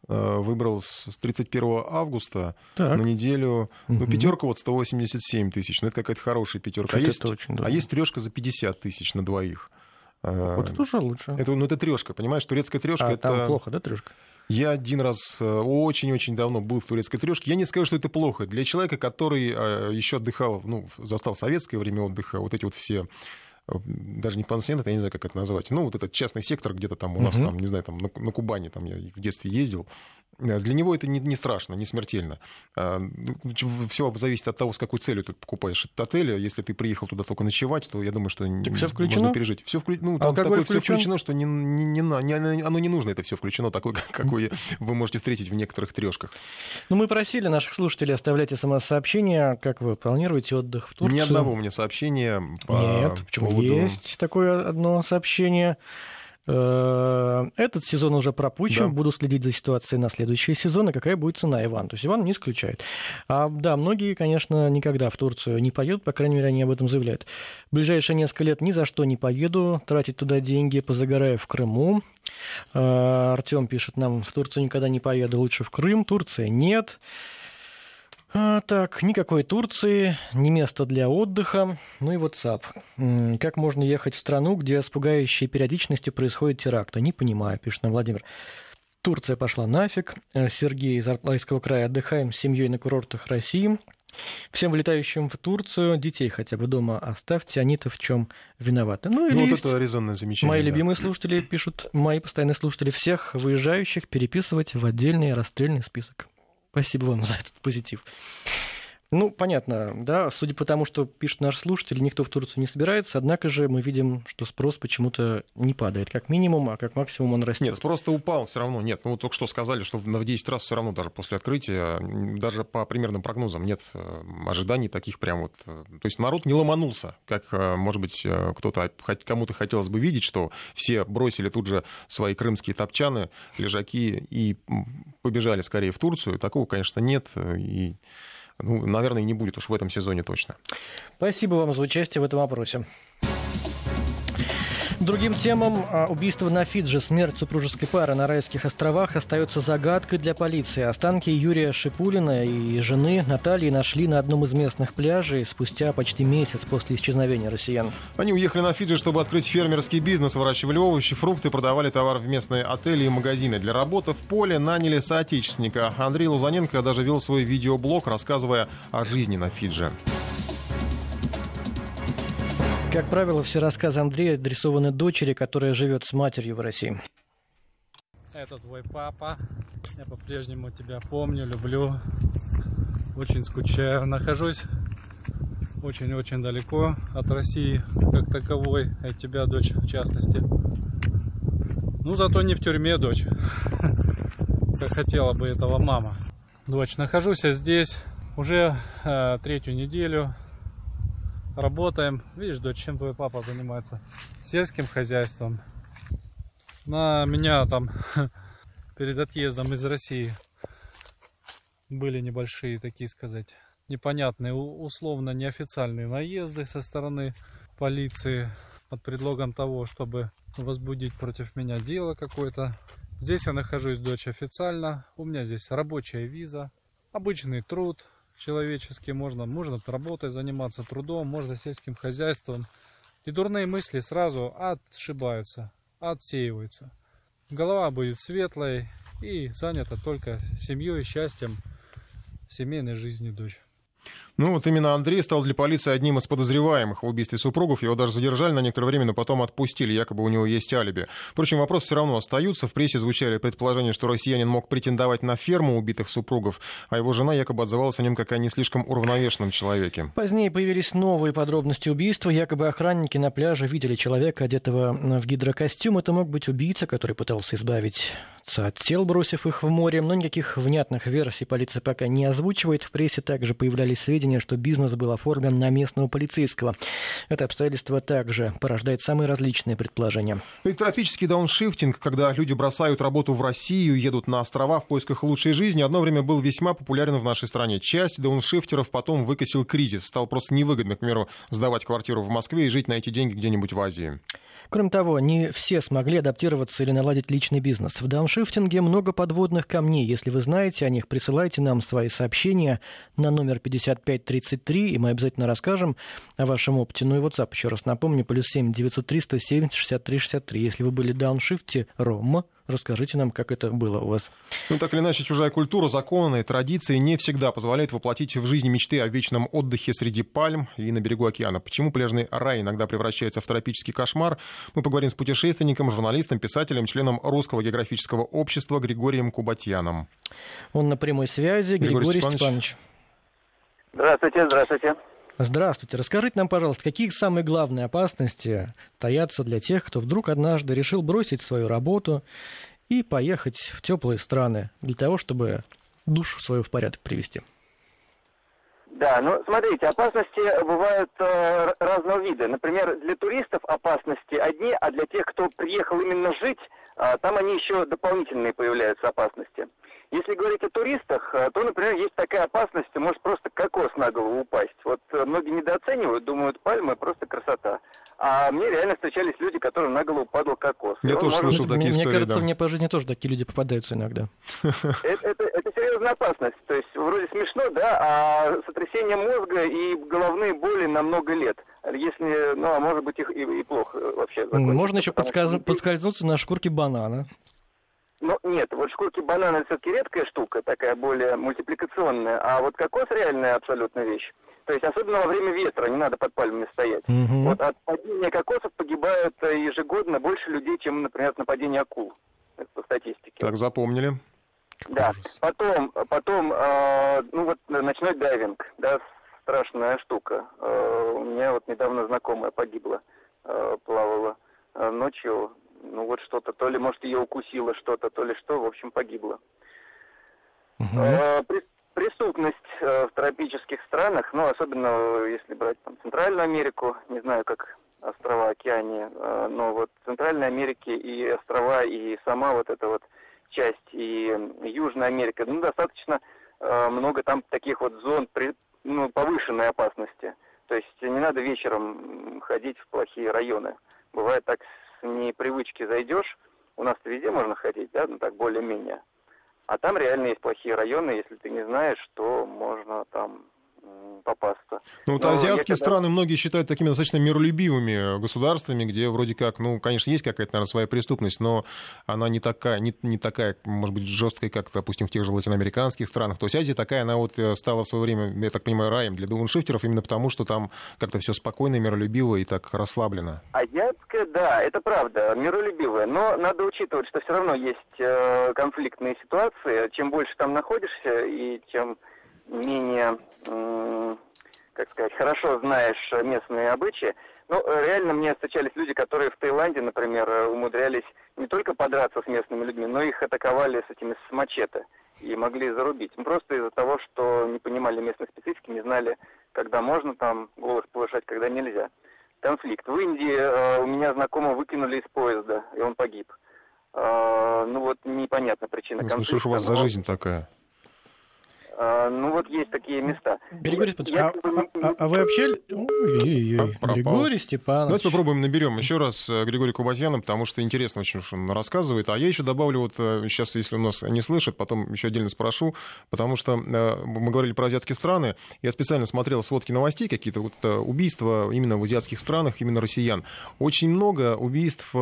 выбрал с 31 августа так. на неделю. Угу. Ну, пятерка вот 187 тысяч. Ну, это какая-то хорошая пятерка. А есть, очень, да. а есть трешка за 50 тысяч на двоих. Вот это уже лучше. Это, ну, это трешка, понимаешь? Турецкая трешка. А, это... там плохо, да, трешка? Я один раз э, очень-очень давно был в турецкой трешке. Я не скажу, что это плохо. Для человека, который э, еще отдыхал, ну, застал советское время отдыха, вот эти вот все э, даже не пансион, я не знаю, как это назвать. Ну, вот этот частный сектор где-то там у нас, uh-huh. там, не знаю, там на, на Кубани, там я в детстве ездил. Э, для него это не, не страшно, не смертельно. А, ну, Все зависит от того, с какой целью ты покупаешь этот отель. Если ты приехал туда только ночевать, то я думаю, что так все включено? можно пережить. Все вклю... ну, там такое все включено, что не, не, не, не, оно не нужно, это все включено, такое, какое вы можете встретить в некоторых трешках. Ну, мы просили наших слушателей оставлять смс-сообщения, как вы планируете отдых в Турции. Ни одного у меня сообщения. По Нет, почему поводу... есть такое одно сообщение. Э, этот сезон уже пропущен. Да. Буду следить за ситуацией на следующий сезон. И какая будет цена Иван? То есть Иван не исключает. А да, многие, конечно, никогда в Турцию не поедут. По крайней мере, они об этом заявляют. В ближайшие несколько лет ни за что не поеду. Тратить туда деньги. Позагораю в Крыму. Э, Артем пишет нам, в Турцию никогда не поеду. Лучше в Крым. Турции нет. А, так, никакой Турции, не место для отдыха. Ну и WhatsApp. Как можно ехать в страну, где с пугающей периодичностью происходит теракты? Не понимаю, пишет нам Владимир. Турция пошла нафиг. Э, Сергей из Алтайского края. Отдыхаем с семьей на курортах России. Всем вылетающим в Турцию детей хотя бы дома оставьте, они-то в чем виноваты. Ну, или Ну, вот это резонное замечание. Мои да. любимые слушатели пишут, мои постоянные слушатели, всех выезжающих переписывать в отдельный расстрельный список. Спасибо вам за этот позитив. Ну, понятно, да, судя по тому, что пишут наши слушатели, никто в Турцию не собирается, однако же мы видим, что спрос почему-то не падает, как минимум, а как максимум он растет. Нет, спрос-то упал все равно. Нет, ну вот только что сказали, что в в 10 раз все равно даже после открытия, даже по примерным прогнозам нет э, ожиданий таких прям вот. э, То есть народ не ломанулся, как, э, может быть, кто-то, кому-то хотелось бы видеть, что все бросили тут же свои крымские топчаны, лежаки и побежали скорее в Турцию. Такого, конечно, нет. И, ну, наверное, не будет уж в этом сезоне точно. Спасибо вам за участие в этом опросе. Другим темам а, убийство на Фиджи, смерть супружеской пары на райских островах остается загадкой для полиции. Останки Юрия Шипулина и жены Натальи нашли на одном из местных пляжей спустя почти месяц после исчезновения россиян. Они уехали на Фиджи, чтобы открыть фермерский бизнес, выращивали овощи, фрукты, продавали товар в местные отели и магазины. Для работы в поле наняли соотечественника. Андрей Лузаненко даже вел свой видеоблог, рассказывая о жизни на Фиджи. Как правило, все рассказы Андрея адресованы дочери, которая живет с матерью в России. Это твой папа. Я по-прежнему тебя помню, люблю. Очень скучаю. Нахожусь очень-очень далеко от России, как таковой, от тебя, дочь, в частности. Ну, зато не в тюрьме, дочь, (laughs) как хотела бы этого мама. Дочь, нахожусь я здесь уже э, третью неделю. Работаем. Видишь, дочь, чем твой папа занимается? Сельским хозяйством. На меня там (laughs) перед отъездом из России были небольшие, такие сказать, непонятные, условно неофициальные наезды со стороны полиции под предлогом того, чтобы возбудить против меня дело какое-то. Здесь я нахожусь, дочь, официально. У меня здесь рабочая виза, обычный труд человеческий. Можно, можно работой заниматься, трудом, можно сельским хозяйством. И дурные мысли сразу отшибаются, отсеиваются. Голова будет светлой и занята только семьей, счастьем, семейной жизнью дочь. Ну вот именно Андрей стал для полиции одним из подозреваемых в убийстве супругов. Его даже задержали на некоторое время, но потом отпустили. Якобы у него есть алиби. Впрочем, вопросы все равно остаются. В прессе звучали предположения, что россиянин мог претендовать на ферму убитых супругов, а его жена якобы отзывалась о нем как о не слишком уравновешенном человеке. Позднее появились новые подробности убийства. Якобы охранники на пляже видели человека, одетого в гидрокостюм. Это мог быть убийца, который пытался избавиться от тел, бросив их в море. Но никаких внятных версий полиция пока не озвучивает. В прессе также появлялись сведения, что бизнес был оформлен на местного полицейского. Это обстоятельство также порождает самые различные предположения. И тропический дауншифтинг, когда люди бросают работу в Россию, едут на острова в поисках лучшей жизни, одно время был весьма популярен в нашей стране. Часть дауншифтеров потом выкосил кризис. Стало просто невыгодно, к примеру, сдавать квартиру в Москве и жить на эти деньги где-нибудь в Азии. Кроме того, не все смогли адаптироваться или наладить личный бизнес. В дауншифтинге много подводных камней. Если вы знаете о них, присылайте нам свои сообщения на номер 5533, и мы обязательно расскажем о вашем опыте. Ну и WhatsApp, еще раз напомню, плюс 7 903 170 63 63. Если вы были дауншифте, Рома, расскажите нам, как это было у вас. Ну, так или иначе, чужая культура, законы, традиции не всегда позволяют воплотить в жизни мечты о вечном отдыхе среди пальм и на берегу океана. Почему пляжный рай иногда превращается в тропический кошмар? Мы поговорим с путешественником, журналистом, писателем, членом Русского географического общества Григорием Кубатьяном. Он на прямой связи. Григорий Григорий, Степанович. Степанович. Здравствуйте, здравствуйте. Здравствуйте. Расскажите нам, пожалуйста, какие самые главные опасности таятся для тех, кто вдруг однажды решил бросить свою работу и поехать в теплые страны для того, чтобы душу свою в порядок привести? Да, ну смотрите, опасности бывают э, разного вида. Например, для туристов опасности одни, а для тех, кто приехал именно жить, э, там они еще дополнительные появляются опасности. Если говорить о туристах, э, то, например, есть такая опасность, может просто кокос на голову упасть. Вот э, многие недооценивают, думают, пальмы просто красота. А мне реально встречались люди, которым на голову падал кокос. Я тоже может... слышал такие мне, истории. Мне кажется, да. мне по жизни тоже такие люди попадаются иногда. (laughs) Это, это, это серьезная опасность. То есть вроде смешно, да, а сотрясение мозга и головные боли на много лет. Если, ну, а может быть, их и, и плохо вообще Можно еще подсказ... что... подскользнуться на шкурке банана. Ну, нет, вот шкурки банана все-таки редкая штука, такая более мультипликационная, а вот кокос реальная абсолютная вещь. То есть особенно во время ветра не надо под пальмами стоять. Угу. Вот от падения кокосов погибают ежегодно больше людей, чем, например, от нападения акул. Это по статистике. Так, запомнили. Да. Потом, потом, э, ну вот ночной дайвинг, да, страшная штука. Э, у меня вот недавно знакомая погибла, э, плавала э, ночью. Ну вот что-то, то ли, может, ее укусило что-то, то ли что, в общем, погибла. Угу. Э, преступность э, в тропических странах, ну, особенно э, если брать там, Центральную Америку, не знаю, как острова Океании, э, но вот Центральной Америки и острова, и сама вот эта вот часть, и Южная Америка, ну, достаточно э, много там таких вот зон при, ну, повышенной опасности. То есть не надо вечером ходить в плохие районы. Бывает так, с непривычки зайдешь, у нас везде можно ходить, да, ну так более-менее. А там реально есть плохие районы, если ты не знаешь, то можно там попасться. Ну, вот азиатские когда... страны многие считают такими достаточно миролюбивыми государствами, где вроде как, ну, конечно, есть какая-то, наверное, своя преступность, но она не такая, не, не такая, может быть, жесткая, как, допустим, в тех же латиноамериканских странах. То есть Азия такая, она вот стала в свое время, я так понимаю, раем для дауншифтеров именно потому, что там как-то все спокойно, миролюбиво и так расслаблено. Азиатская, да, это правда, миролюбивая, но надо учитывать, что все равно есть э, конфликтные ситуации. Чем больше там находишься и чем менее, как сказать, хорошо знаешь местные обычаи. Ну, реально мне встречались люди, которые в Таиланде, например, умудрялись не только подраться с местными людьми, но их атаковали с этими с мачете и могли зарубить. Ну, просто из-за того, что не понимали местной специфики, не знали, когда можно там голос повышать, когда нельзя. Конфликт. В Индии э, у меня знакомого выкинули из поезда, и он погиб. Э, ну вот непонятна причина конфликта. Слушай, у вас но... за жизнь такая? А, ну вот есть такие места. Григорий Степанович, а, а, а, а вы вообще... Ой-ой-ой, Григорий Степанович. Давайте попробуем наберем еще раз Григория Кубатьяна, потому что интересно очень, что он рассказывает. А я еще добавлю, вот сейчас, если у нас не слышат, потом еще отдельно спрошу, потому что мы говорили про азиатские страны. Я специально смотрел сводки новостей, какие-то вот убийства именно в азиатских странах, именно россиян. Очень много убийств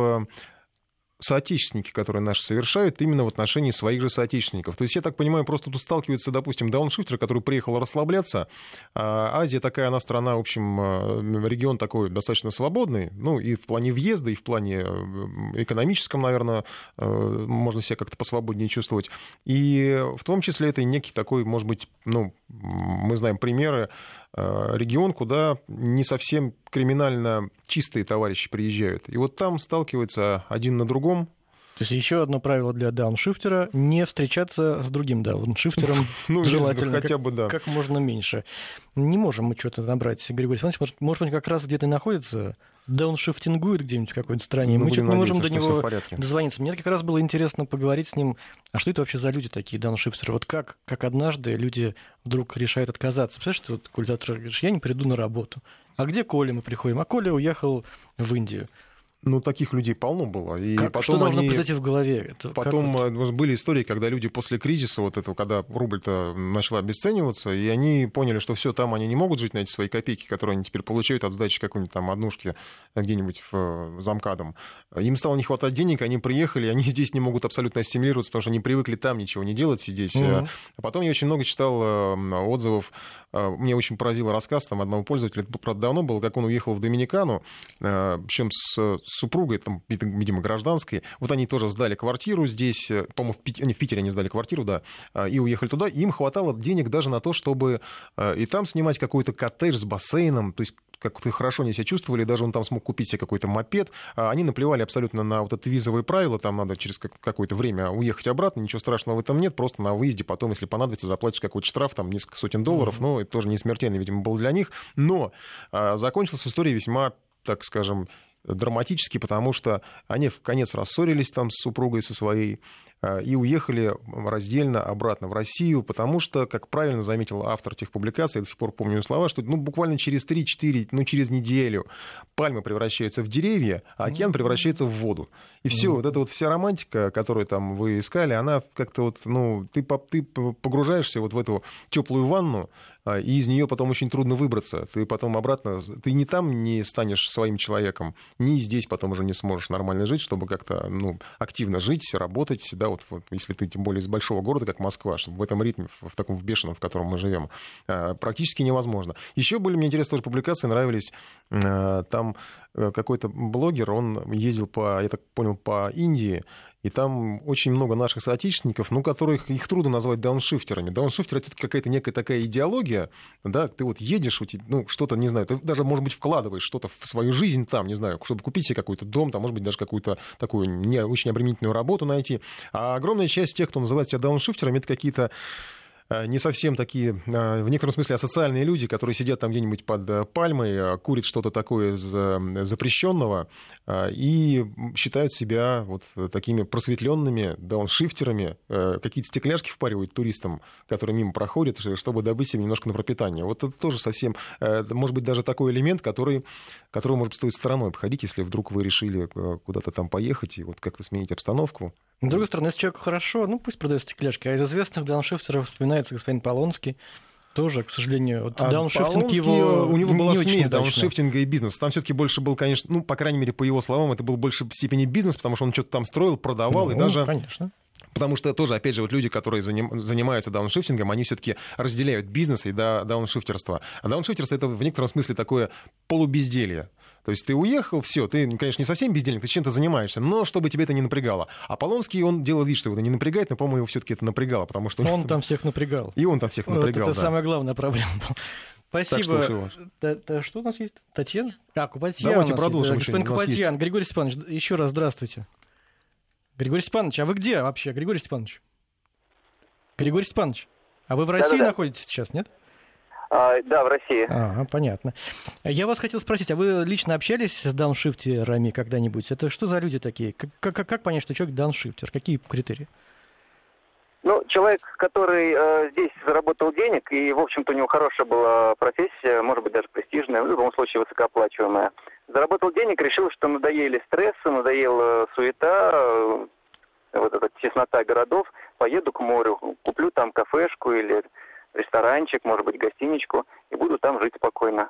соотечественники, которые наши совершают, именно в отношении своих же соотечественников. То есть, я так понимаю, просто тут сталкивается, допустим, дауншифтер, который приехал расслабляться. А Азия такая, она страна, в общем, э, регион такой достаточно свободный, ну, и в плане въезда, и в плане э, экономическом, наверное, э, можно себя как-то посвободнее чувствовать. И в том числе это некий такой, может быть, ну, мы знаем примеры, регион, куда не совсем криминально чистые товарищи приезжают. И вот там сталкиваются один на другом. То есть еще одно правило для дауншифтера – не встречаться с другим дауншифтером, (laughs) ну, желательно хотя бы, да. как можно меньше. Не можем мы что-то набрать. Григорий Александрович, может, может он как раз где-то находится, дауншифтингует где-нибудь в какой-то стране, ну, мы что-то не можем до него дозвониться. Мне как раз было интересно поговорить с ним, а что это вообще за люди такие, дауншифтеры? Вот как, как однажды люди вдруг решают отказаться. Представляешь, что вот, Коль, завтра говоришь, я не приду на работу. А где Коля мы приходим? А Коля уехал в Индию. Ну, таких людей полно было. И как, потом что должно они... произойти в голове? Это потом вот... были истории, когда люди после кризиса, вот этого, когда рубль-то начал обесцениваться, и они поняли, что все, там они не могут жить на эти свои копейки, которые они теперь получают от сдачи какой-нибудь там однушки где-нибудь в замкадом. Им стало не хватать денег, они приехали, они (laughs) здесь не могут абсолютно ассимилироваться, потому что они привыкли там ничего не делать, сидеть. Mm-hmm. А потом я очень много читал отзывов. Мне очень поразил рассказ там одного пользователя, это, правда, давно было, как он уехал в Доминикану, причем с супругой, там, видимо, гражданской. Вот они тоже сдали квартиру здесь, по-моему, в Питере, они в Питере они сдали квартиру, да, и уехали туда. И им хватало денег даже на то, чтобы и там снимать какой-то коттедж с бассейном, то есть как-то хорошо они себя чувствовали, даже он там смог купить себе какой-то мопед. А они наплевали абсолютно на вот это визовые правила, там надо через какое-то время уехать обратно, ничего страшного в этом нет, просто на выезде потом, если понадобится, заплатишь какой-то штраф, там несколько сотен долларов, mm-hmm. но это тоже не смертельно, видимо, был для них. Но а, закончилась история весьма, так скажем, драматически, потому что они в конец рассорились там с супругой со своей, и уехали раздельно обратно в Россию, потому что, как правильно заметил автор этих публикаций, я до сих пор помню слова, что ну, буквально через 3-4, ну, через неделю пальмы превращаются в деревья, а океан превращается в воду. И все, вот эта вот вся романтика, которую там вы искали, она как-то вот, ну, ты, ты погружаешься вот в эту теплую ванну, а, и из нее потом очень трудно выбраться. Ты потом обратно, ты не там не станешь своим человеком, ни здесь потом уже не сможешь нормально жить, чтобы как-то ну, активно жить, работать, да, вот, если ты тем более из большого города, как Москва, в этом ритме, в таком в бешеном, в котором мы живем, а, практически невозможно. Еще были мне интересные тоже публикации, нравились а, там какой-то блогер, он ездил по, я так понял, по Индии, и там очень много наших соотечественников, ну, которых их трудно назвать дауншифтерами. Дауншифтер — это какая-то некая такая идеология, да, ты вот едешь, у тебя, ну, что-то, не знаю, ты даже, может быть, вкладываешь что-то в свою жизнь там, не знаю, чтобы купить себе какой-то дом, там, может быть, даже какую-то такую не очень обременительную работу найти. А огромная часть тех, кто называет себя дауншифтерами, это какие-то Э, не совсем такие, э, в некотором смысле, асоциальные люди, которые сидят там где-нибудь под э, пальмой, курят что-то такое запрещенного и считают себя вот такими просветленными дауншифтерами, какие-то стекляшки впаривают туристам, которые мимо проходят, чтобы добыть себе немножко на пропитание. Вот это тоже совсем, может быть, даже такой элемент, который, который может стоить стороной обходить, если вдруг вы решили куда-то там поехать и вот как-то сменить обстановку. С другой стороны, если человеку хорошо, ну пусть продает стекляшки. А из известных дауншифтеров вспоминается господин Полонский. Тоже, к сожалению, вот а дауншифтинг его... У него была смесь дауншифтинга и бизнеса. Там все-таки больше был, конечно, ну, по крайней мере, по его словам, это был больше в степени бизнес, потому что он что-то там строил, продавал, ну, и даже... конечно. Потому что тоже, опять же, вот люди, которые заним, занимаются дауншифтингом, они все-таки разделяют бизнес и да, дауншифтерство. А дауншифтерство это в некотором смысле такое полубезделье. То есть ты уехал, все, ты, конечно, не совсем бездельник, ты чем-то занимаешься, но чтобы тебе это не напрягало. А Полонский, он делал вид, что его это не напрягает, но, по-моему, его все-таки это напрягало, потому что... Он там всех напрягал. И он там всех напрягал, вот Это да. самая главная проблема Спасибо. (laughs) Так, что, да, что у нас есть? Татьяна? А, Купатьян. Давайте продолжим. Господин Купатьян. Григорий Степанович, еще раз здравствуйте. Григорий Степанович, а вы где вообще, Григорий Степанович? Григорий Степанович, а вы в России Да-да-да. находитесь сейчас, нет? А, да, в России. Ага, понятно. Я вас хотел спросить, а вы лично общались с дауншифтерами когда-нибудь? Это что за люди такие? Как, как, как понять, что человек дауншифтер? Какие критерии? Ну, человек, который э, здесь заработал денег, и, в общем-то, у него хорошая была профессия, может быть, даже престижная, в любом случае высокооплачиваемая. Заработал денег, решил, что надоели стрессы, надоела суета, э, вот эта теснота городов, поеду к морю, куплю там кафешку или ресторанчик, может быть, гостиничку, и буду там жить спокойно.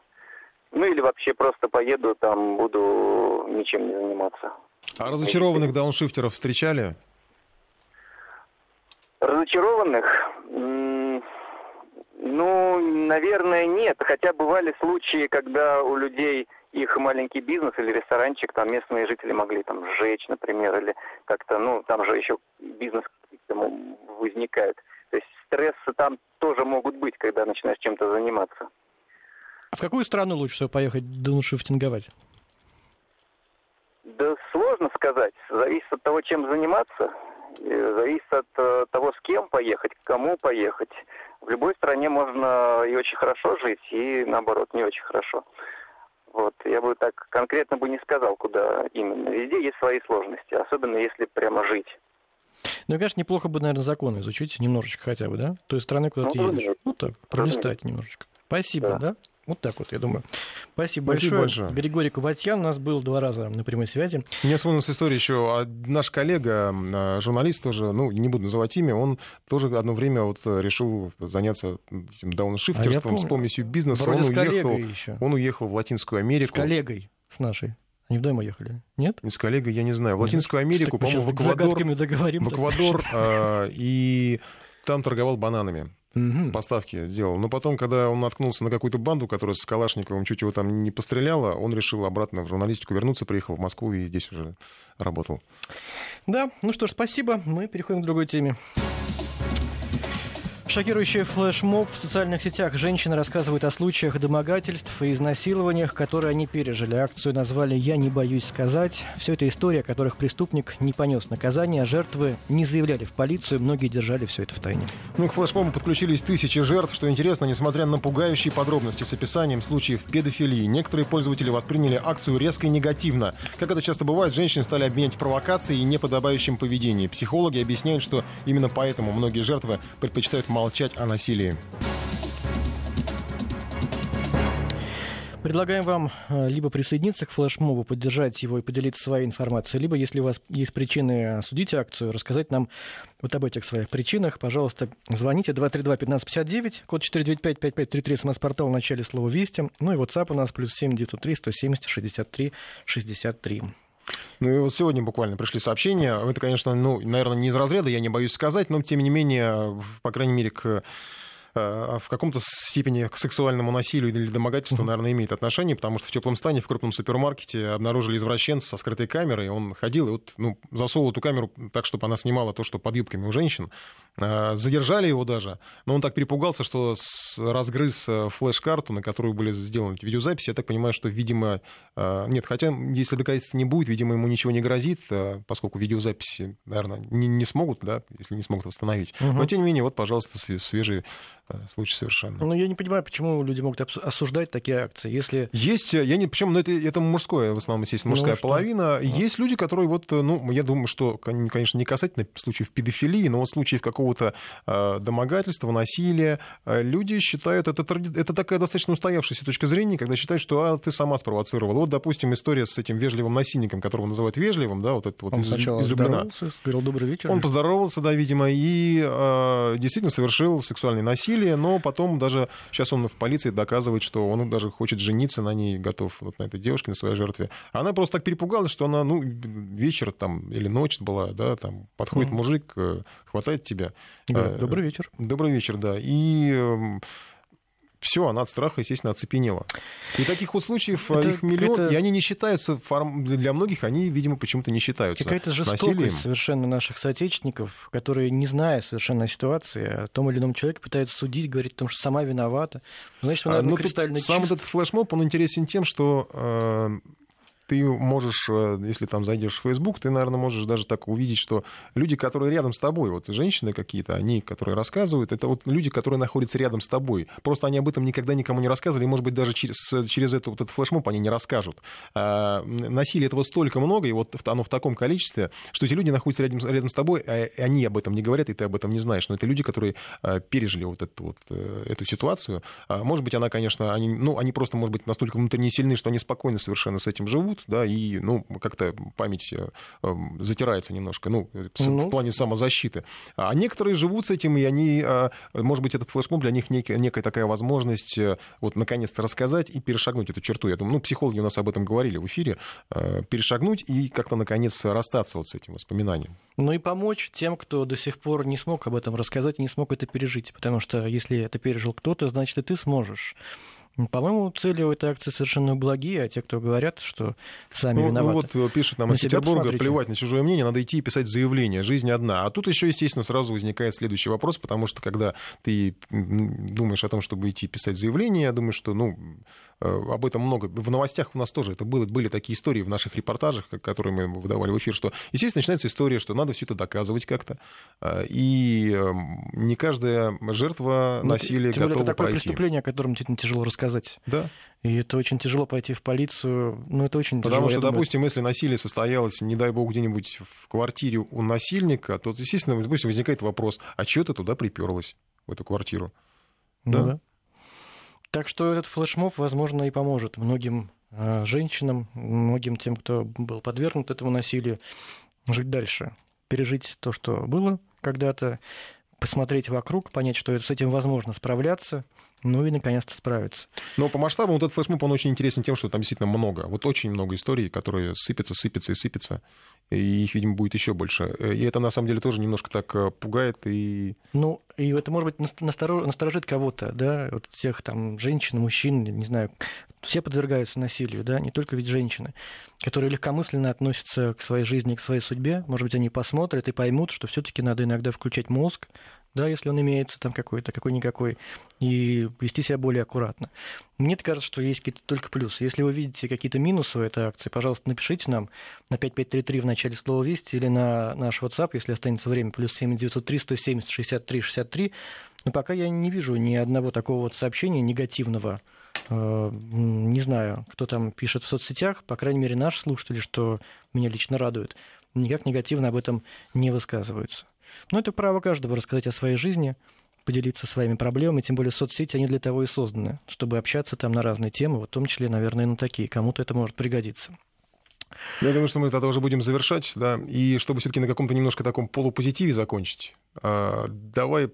Ну или вообще просто поеду там, буду ничем не заниматься. А разочарованных дауншифтеров встречали? Разочарованных? Ну, наверное, нет. Хотя бывали случаи, когда у людей их маленький бизнес или ресторанчик, там местные жители могли там сжечь, например, или как-то, ну, там же еще бизнес возникает. То есть стрессы там тоже могут быть, когда начинаешь чем-то заниматься. А в какую страну лучше всего поехать дауншифтинговать? Да сложно сказать. Зависит от того, чем заниматься. Зависит от э, того, с кем поехать, к кому поехать. В любой стране можно и очень хорошо жить, и наоборот, не очень хорошо. Вот, я бы так конкретно бы не сказал, куда именно. Везде есть свои сложности, особенно если прямо жить. Ну, и, конечно, неплохо бы, наверное, законы изучить немножечко хотя бы, да? Той страны, куда ну, ты едешь. Нет. Ну, так, пролистать немножечко. Спасибо, да. да? Вот так вот, я думаю. Спасибо, Спасибо большое. большое. Григорий Кубатьян у нас был два раза на прямой связи. Мне вспомнилась история еще. А наш коллега, а, журналист тоже, ну, не буду называть имя, он тоже одно время вот решил заняться дауншифтерством а с помощью бизнеса. Вроде он уехал, еще. он уехал в Латинскую Америку. С коллегой, с нашей. Они вдвоем ехали, нет? С коллегой, я не знаю. В Латинскую Америку, по-моему, в Эквадор. В Эквадор, а, и там торговал бананами. Угу. Поставки делал. Но потом, когда он наткнулся на какую-то банду, которая с Калашниковым чуть его там не постреляла, он решил обратно в журналистику вернуться, приехал в Москву и здесь уже работал. Да, ну что ж, спасибо. Мы переходим к другой теме. Шокирующий флешмоб в социальных сетях. Женщины рассказывают о случаях домогательств и изнасилованиях, которые они пережили. Акцию назвали «Я не боюсь сказать». Все это история, о которых преступник не понес наказание, а жертвы не заявляли в полицию, многие держали все это в тайне. Ну, к флешмобу подключились тысячи жертв. Что интересно, несмотря на пугающие подробности с описанием случаев педофилии, некоторые пользователи восприняли акцию резко и негативно. Как это часто бывает, женщин стали обвинять в провокации и неподобающем поведении. Психологи объясняют, что именно поэтому многие жертвы предпочитают предпочитают молчать о насилии. Предлагаем вам э, либо присоединиться к флешмобу, поддержать его и поделиться своей информацией, либо, если у вас есть причины осудить акцию, рассказать нам вот об этих своих причинах. Пожалуйста, звоните 232-1559, код 495-5533, смс-портал в начале слова «Вести». Ну и WhatsApp у нас плюс 7 903 170 63 63. Ну и вот сегодня буквально пришли сообщения. Это, конечно, ну, наверное, не из разряда, я не боюсь сказать, но тем не менее, по крайней мере, к в каком-то степени к сексуальному насилию или домогательству, mm-hmm. наверное, имеет отношение, потому что в теплом стане в крупном супермаркете обнаружили извращенца со скрытой камерой, он ходил и вот, ну, засовывал эту камеру так, чтобы она снимала то, что под юбками у женщин. Э, задержали его даже, но он так перепугался, что разгрыз э, флеш-карту, на которую были сделаны эти видеозаписи. Я так понимаю, что, видимо, нет, хотя если доказательства не будет, видимо, ему ничего не грозит, поскольку видеозаписи, наверное, не, не смогут, да, если не смогут восстановить. Угу. Но, тем не менее, вот, пожалуйста, свежие Э, случай совершенно. Ну, я не понимаю, почему люди могут осуждать такие акции, если... Есть, э, я не... Причем, ну, это, это мужское, в основном, естественно, мужская ну, половина. Ну. Есть люди, которые вот, э, ну, я думаю, что, конечно, не касательно случаев педофилии, но вот случаев какого-то э, домогательства, насилия, э, люди считают, это, это такая достаточно устоявшаяся точка зрения, когда считают, что а, ты сама спровоцировала. Вот, допустим, история с этим вежливым насильником, которого называют вежливым, да, вот это вот Он из, сначала из говорил «добрый вечер». Он поздоровался, да, видимо, и э, действительно совершил сексуальное насилие, насилие, но потом даже сейчас он в полиции доказывает, что он даже хочет жениться на ней, готов вот на этой девушке, на своей жертве. Она просто так перепугалась, что она, ну, вечер там или ночь была, да, там подходит mm-hmm. мужик, э, хватает тебя. Да, э, добрый вечер. Добрый вечер, да. И эм, все, она от страха, естественно, оцепенела. И таких вот случаев это их миллион, и они не считаются, для многих они, видимо, почему-то не считаются Какая-то жестокость насилием. совершенно наших соотечественников, которые, не зная совершенно ситуации, о том или ином человеке пытаются судить, говорить о том, что сама виновата. Значит, наверное, а, ну, кристально Сам этот флешмоб, он интересен тем, что э, ты можешь, э, если там зайдешь в Facebook, ты, наверное, можешь даже так увидеть, что люди, которые рядом с тобой, вот женщины какие-то, они, которые рассказывают, это вот люди, которые находятся рядом с тобой. Просто они об этом никогда никому не рассказывали, и, может быть, даже через, через это, вот этот флешмоб они не расскажут. А, насилия этого столько много, и вот оно в таком количестве, что эти люди находятся рядом, рядом с тобой, а они об этом не говорят, и ты об этом не знаешь. Но это люди, которые а, пережили вот эту, вот э, эту ситуацию. А, может быть, она, конечно, они, ну, они просто, может быть, настолько внутренне сильны, что они спокойно совершенно с этим живут, живут, да, и, ну, как-то память э, эм, затирается немножко, ну, ну, в плане самозащиты. А некоторые живут с этим, и они, э, может быть, этот флешмоб для них некая, некая такая возможность э, вот, наконец-то рассказать и перешагнуть эту черту. Я думаю, ну, психологи у нас об этом говорили в эфире, перешагнуть и как-то, наконец, расстаться вот с этим воспоминанием. Ну и помочь тем, кто до сих пор не смог об этом рассказать и не смог это пережить, потому что если это пережил кто-то, значит, и ты сможешь. По-моему, цели у этой акции совершенно благие, а те, кто говорят, что сами ну, виноваты. Ну вот пишет нам из Петербурга, плевать на чужое мнение, надо идти и писать заявление, жизнь одна. А тут еще, естественно, сразу возникает следующий вопрос, потому что когда ты думаешь о том, чтобы идти писать заявление, я думаю, что, ну, об этом много. В новостях у нас тоже это было, были такие истории в наших репортажах, которые мы выдавали в эфир, что, естественно, начинается история, что надо все это доказывать как-то. Э, и эм, не каждая жертва ну, насилия тем готова это такое пройти. преступление, о котором действительно тяжело рассказать сказать. Да. И это очень тяжело пойти в полицию. Ну, это очень Потому тяжело. что, допустим, если насилие состоялось, не дай бог, где-нибудь в квартире у насильника, то, естественно, допустим, возникает вопрос, а что ты туда приперлась, в эту квартиру? Ну, да? да. Так что этот флешмоб, возможно, и поможет многим э, женщинам, многим тем, кто был подвергнут этому насилию, жить дальше, пережить то, что было когда-то, посмотреть вокруг, понять, что с этим возможно справляться, ну и наконец-то справиться. Но по масштабу вот этот флешмоб, он очень интересен тем, что там действительно много. Вот очень много историй, которые сыпятся, сыпятся и сыпятся. И их, видимо, будет еще больше. И это, на самом деле, тоже немножко так э, пугает и... Ну, и это, может быть, насторожит кого-то, да, вот всех там женщин, мужчин, не знаю, все подвергаются насилию, да, не только ведь женщины, которые легкомысленно относятся к своей жизни, к своей судьбе. Может быть, они посмотрят и поймут, что все-таки надо иногда включать мозг, да, если он имеется там какой-то, какой-никакой, и вести себя более аккуратно. Мне кажется, что есть какие-то только плюсы. Если вы видите какие-то минусы в этой акции, пожалуйста, напишите нам на 5533 в начале слова «Вести» или на наш WhatsApp, если останется время, плюс 7903 170 63 63. Но пока я не вижу ни одного такого вот сообщения негативного. Э, не знаю, кто там пишет в соцсетях, по крайней мере, наши слушатели, что меня лично радует, никак негативно об этом не высказываются. Но это право каждого рассказать о своей жизни, поделиться своими проблемами, тем более соцсети, они для того и созданы, чтобы общаться там на разные темы, в том числе, наверное, на такие. Кому-то это может пригодиться. Я думаю, что мы тогда уже будем завершать, да, и чтобы все-таки на каком-то немножко таком полупозитиве закончить, а, давай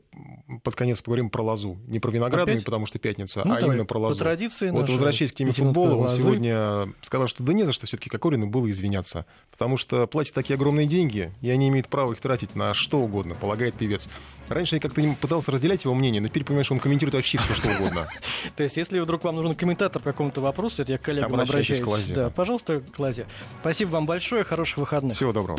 под конец поговорим про лозу. Не про виноградную, Опять? потому что пятница, ну, а давай, именно про лозу. По традиции Вот возвращаясь к теме футбола, он сегодня сказал, что да не за что все-таки Кокорину было извиняться, потому что платят такие огромные деньги, и они имеют право их тратить на что угодно, полагает певец. Раньше я как-то пытался разделять его мнение, но теперь понимаешь, что он комментирует вообще все, что угодно. (laughs) То есть, если вдруг вам нужен комментатор по какому-то вопросу, это я к коллегам обращаюсь. Да, пожалуйста, Клазе. Спасибо вам большое, хороших выходных. Всего доброго.